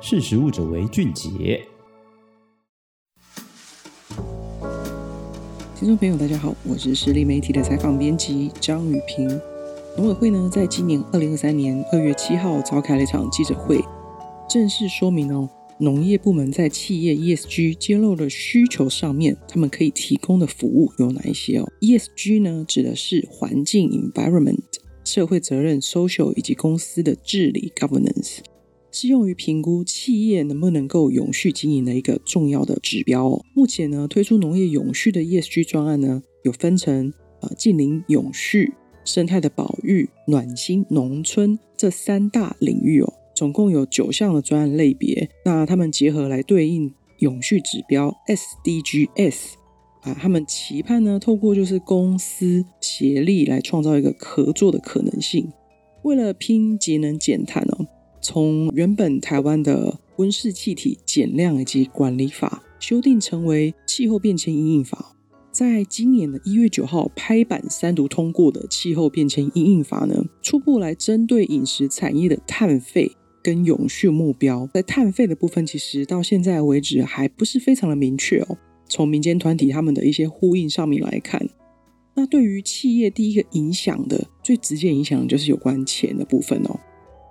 识食物者为俊杰。听众朋友，大家好，我是实力媒体的采访编辑张语屏。农委会呢，在今年二零二三年二月七号召开了一场记者会，正式说明哦。农业部门在企业 ESG 揭露的需求上面，他们可以提供的服务有哪一些哦？ESG 呢，指的是环境 （environment）、社会责任 （social） 以及公司的治理 （governance），是用于评估企业能不能够永续经营的一个重要的指标哦。目前呢，推出农业永续的 ESG 专案呢，有分成呃近邻永续、生态的保育、暖心农村这三大领域哦。总共有九项的专案类别，那他们结合来对应永续指标 SDGs 啊，他们期盼呢，透过就是公司协力来创造一个合作的可能性。为了拼节能减碳哦，从原本台湾的温室气体减量以及管理法修订成为气候变迁因应法，在今年的一月九号拍板三读通过的气候变迁因应法呢，初步来针对饮食产业的碳费。跟永续目标在碳费的部分，其实到现在为止还不是非常的明确哦。从民间团体他们的一些呼应上面来看，那对于企业第一个影响的最直接影响就是有关钱的部分哦。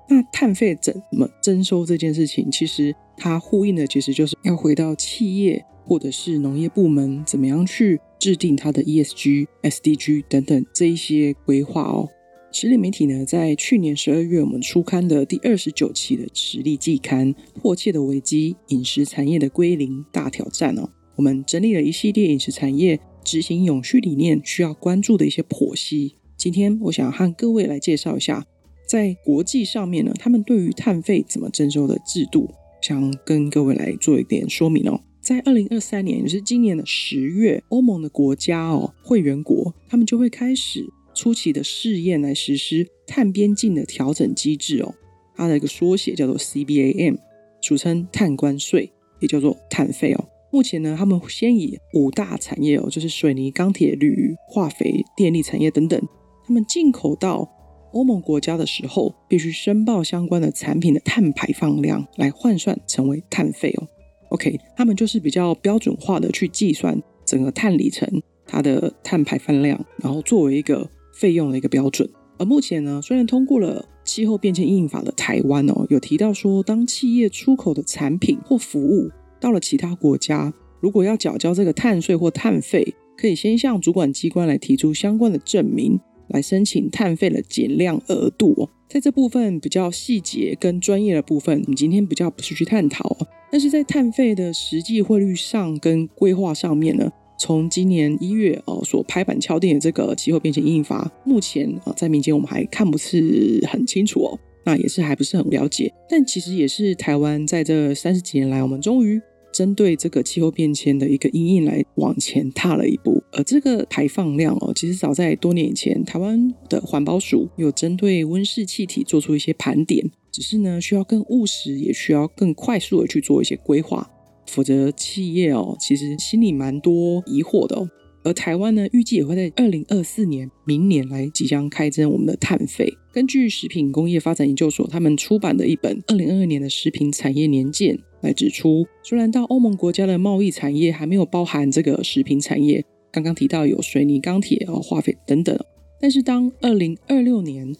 那碳费怎么征收这件事情，其实它呼应的其实就是要回到企业或者是农业部门怎么样去制定它的 ESG、SDG 等等这一些规划哦。实力媒体呢，在去年十二月，我们出刊的第二十九期的实力季刊《迫切的危机：饮食产业的归零大挑战》哦，我们整理了一系列饮食产业执行永续理念需要关注的一些剖析。今天，我想和各位来介绍一下，在国际上面呢，他们对于碳费怎么征收的制度，想跟各位来做一点说明哦。在二零二三年，也是今年的十月，欧盟的国家哦，会员国，他们就会开始。初期的试验来实施碳边境的调整机制哦，它的一个缩写叫做 CBAM，俗称碳关税，也叫做碳费哦。目前呢，他们先以五大产业哦，就是水泥、钢铁、铝、化肥、电力产业等等，他们进口到欧盟国家的时候，必须申报相关的产品的碳排放量来换算成为碳费哦。OK，他们就是比较标准化的去计算整个碳里程它的碳排放量，然后作为一个。费用的一个标准，而目前呢，虽然通过了气候变迁应法的台湾哦，有提到说，当企业出口的产品或服务到了其他国家，如果要缴交这个碳税或碳费，可以先向主管机关来提出相关的证明，来申请碳费的减量额度。在这部分比较细节跟专业的部分，我们今天比较不是去探讨，但是在碳费的实际汇率上跟规划上面呢。从今年一月哦所拍板敲定的这个气候变迁因应法，目前啊在民间我们还看不是很清楚哦，那也是还不是很了解。但其实也是台湾在这三十几年来，我们终于针对这个气候变迁的一个阴影来往前踏了一步。而这个排放量哦，其实早在多年以前，台湾的环保署有针对温室气体做出一些盘点，只是呢需要更务实，也需要更快速的去做一些规划。否则，企业哦，其实心里蛮多疑惑的。而台湾呢，预计也会在二零二四年，明年来即将开征我们的碳费。根据食品工业发展研究所他们出版的一本二零二二年的食品产业年鉴来指出，虽然到欧盟国家的贸易产业还没有包含这个食品产业，刚刚提到有水泥、钢铁、啊化肥等等，但是当二零二六年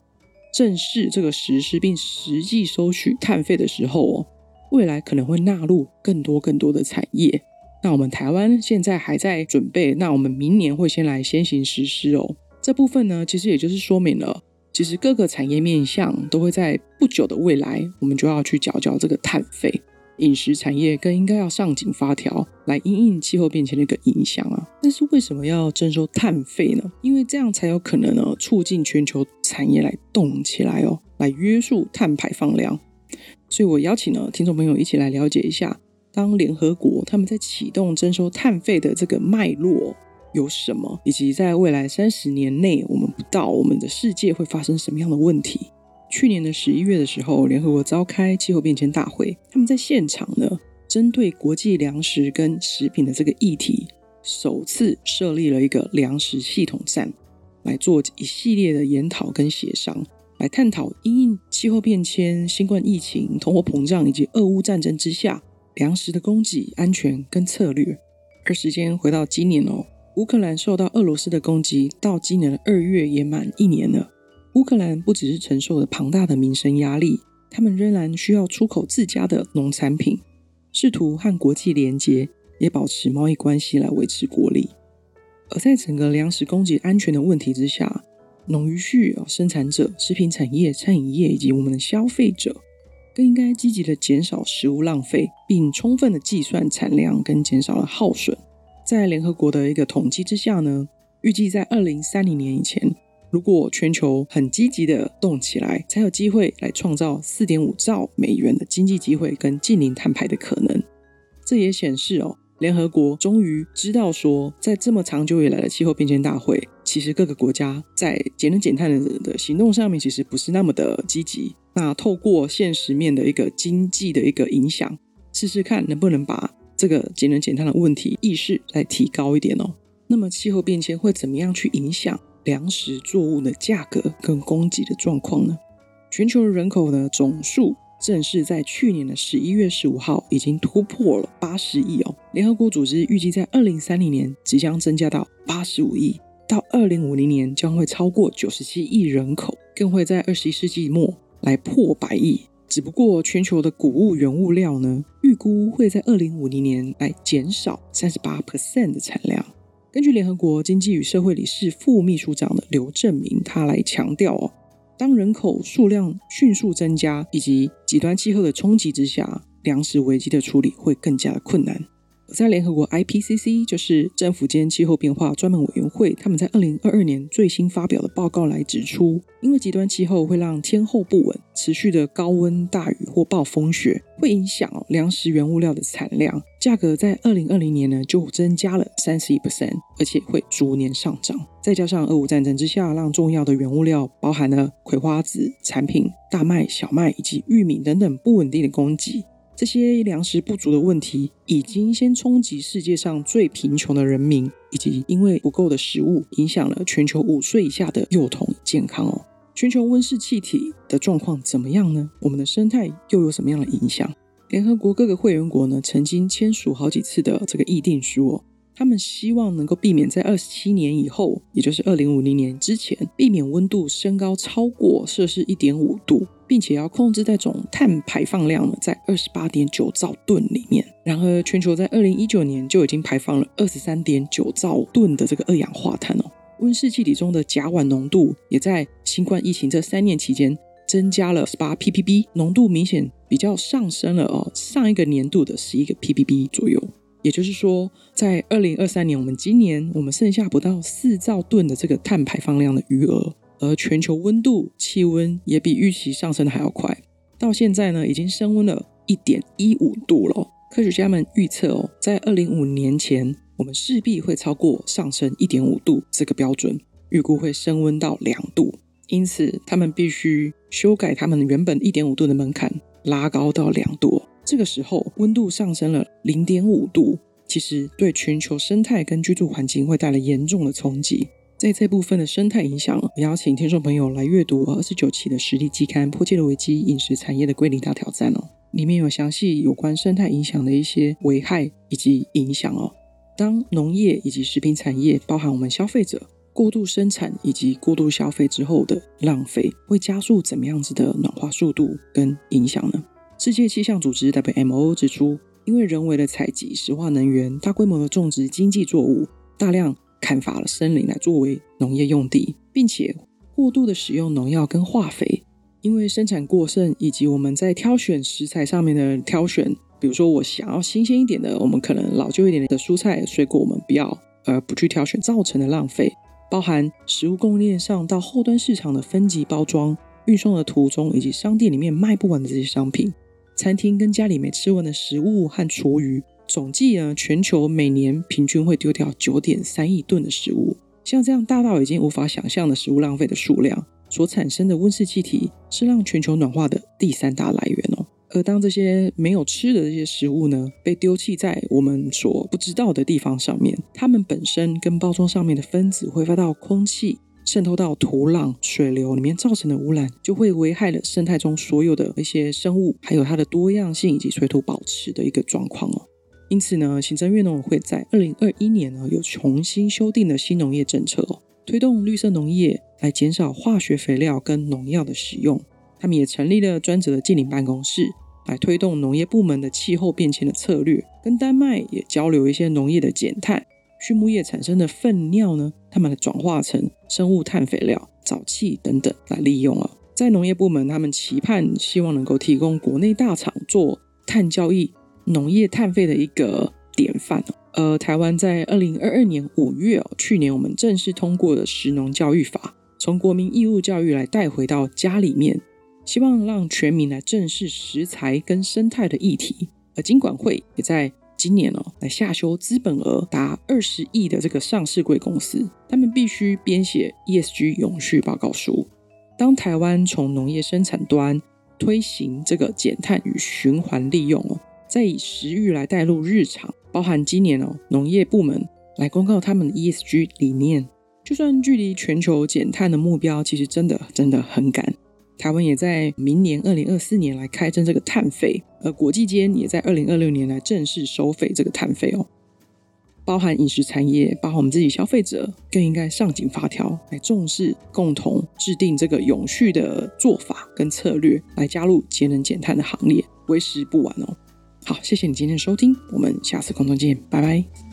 正式这个实施并实际收取碳费的时候哦。未来可能会纳入更多更多的产业，那我们台湾现在还在准备，那我们明年会先来先行实施哦。这部分呢，其实也就是说明了，其实各个产业面向都会在不久的未来，我们就要去缴交这个碳费。饮食产业更应该要上紧发条，来因应气候变迁的一个影响啊。但是为什么要征收碳费呢？因为这样才有可能呢，促进全球产业来动起来哦，来约束碳排放量。所以我邀请了听众朋友一起来了解一下，当联合国他们在启动征收碳费的这个脉络有什么，以及在未来三十年内，我们不到我们的世界会发生什么样的问题。去年的十一月的时候，联合国召开气候变迁大会，他们在现场呢，针对国际粮食跟食品的这个议题，首次设立了一个粮食系统站，来做一系列的研讨跟协商。来探讨因应气候变迁、新冠疫情、通货膨胀以及俄乌战争之下粮食的供给安全跟策略。而时间回到今年哦，乌克兰受到俄罗斯的攻击，到今年的二月也满一年了。乌克兰不只是承受了庞大的民生压力，他们仍然需要出口自家的农产品，试图和国际连接，也保持贸易关系来维持国力。而在整个粮食供给安全的问题之下，农渔畜生产者、食品产业、餐饮业以及我们的消费者，更应该积极的减少食物浪费，并充分的计算产量跟减少了耗损。在联合国的一个统计之下呢，预计在二零三零年以前，如果全球很积极的动起来，才有机会来创造四点五兆美元的经济机会跟净零碳排的可能。这也显示哦。联合国终于知道说，在这么长久以来的气候变迁大会，其实各个国家在节能减碳的的行动上面，其实不是那么的积极。那透过现实面的一个经济的一个影响，试试看能不能把这个节能减碳的问题意识再提高一点哦。那么气候变迁会怎么样去影响粮食作物的价格跟供给的状况呢？全球人口的总数。正是在去年的十一月十五号，已经突破了八十亿哦。联合国组织预计在二零三零年即将增加到八十五亿，到二零五零年将会超过九十七亿人口，更会在二十一世纪末来破百亿。只不过全球的谷物原物料呢，预估会在二零五零年来减少三十八 percent 的产量。根据联合国经济与社会理事副秘书长的刘正明，他来强调哦。当人口数量迅速增加，以及极端气候的冲击之下，粮食危机的处理会更加的困难。在联合国 IPCC，就是政府间气候变化专门委员会，他们在二零二二年最新发表的报告来指出，因为极端气候会让天候不稳，持续的高温、大雨或暴风雪会影响粮食原物料的产量，价格在二零二零年呢就增加了三十一 percent，而且会逐年上涨。再加上俄乌战争之下，让重要的原物料包含了葵花籽产品、大麦、小麦以及玉米等等不稳定的供给。这些粮食不足的问题，已经先冲击世界上最贫穷的人民，以及因为不够的食物，影响了全球五岁以下的幼童健康哦。全球温室气体的状况怎么样呢？我们的生态又有什么样的影响？联合国各个会员国呢，曾经签署好几次的这个议定书哦。他们希望能够避免在二十七年以后，也就是二零五零年之前，避免温度升高超过摄氏一点五度，并且要控制在总碳排放量呢在二十八点九兆吨里面。然而，全球在二零一九年就已经排放了二十三点九兆吨的这个二氧化碳哦。温室气体中的甲烷浓度也在新冠疫情这三年期间增加了十八 ppb，浓度明显比较上升了哦，上一个年度的十一个 ppb 左右。也就是说，在二零二三年，我们今年我们剩下不到四兆吨的这个碳排放量的余额，而全球温度气温也比预期上升的还要快，到现在呢，已经升温了一点一五度了。科学家们预测哦，在二零五年前，我们势必会超过上升一点五度这个标准，预估会升温到两度，因此他们必须修改他们原本一点五度的门槛，拉高到两度。这个时候，温度上升了零点五度，其实对全球生态跟居住环境会带来严重的冲击。在这部分的生态影响，我邀请听众朋友来阅读二十九期的时力季刊《迫切的危机：饮食产业的归零大挑战》哦，里面有详细有关生态影响的一些危害以及影响哦。当农业以及食品产业，包含我们消费者过度生产以及过度消费之后的浪费，会加速怎么样子的暖化速度跟影响呢？世界气象组织 WMO 指出，因为人为的采集石化能源、大规模的种植经济作物、大量砍伐了森林来作为农业用地，并且过度的使用农药跟化肥，因为生产过剩以及我们在挑选食材上面的挑选，比如说我想要新鲜一点的，我们可能老旧一点的蔬菜水果我们不要，而不去挑选，造成的浪费，包含食物供应链上到后端市场的分级包装、运送的途中以及商店里面卖不完的这些商品。餐厅跟家里没吃完的食物和厨余，总计呢，全球每年平均会丢掉九点三亿吨的食物。像这样大到已经无法想象的食物浪费的数量，所产生的温室气体是让全球暖化的第三大来源哦。而当这些没有吃的这些食物呢，被丢弃在我们所不知道的地方上面，它们本身跟包装上面的分子挥发到空气。渗透到土壤、水流里面造成的污染，就会危害了生态中所有的一些生物，还有它的多样性以及水土保持的一个状况哦。因此呢，行政院农委会在二零二一年呢，有重新修订的新农业政策哦，推动绿色农业来减少化学肥料跟农药的使用。他们也成立了专责的净零办公室，来推动农业部门的气候变迁的策略，跟丹麦也交流一些农业的减碳。畜牧业产生的粪尿呢，他们来转化成生物碳肥料、沼气等等来利用啊。在农业部门，他们期盼希望能够提供国内大厂做碳交易、农业碳费的一个典范。呃，台湾在二零二二年五月，去年我们正式通过了食农教育法，从国民义务教育来带回到家里面，希望让全民来正视食材跟生态的议题。而金管会也在。今年哦，来下修资本额达二十亿的这个上市贵公司，他们必须编写 ESG 永续报告书。当台湾从农业生产端推行这个减碳与循环利用哦，再以食育来带入日常，包含今年哦，农业部门来公告他们的 ESG 理念，就算距离全球减碳的目标，其实真的真的很赶。台湾也在明年二零二四年来开征这个碳费，而国际间也在二零二六年来正式收费这个碳费哦。包含饮食产业，包含我们自己消费者，更应该上紧发条来重视，共同制定这个永续的做法跟策略，来加入节能减碳的行列，为时不晚哦。好，谢谢你今天的收听，我们下次空中见，拜拜。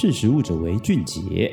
识时务者为俊杰。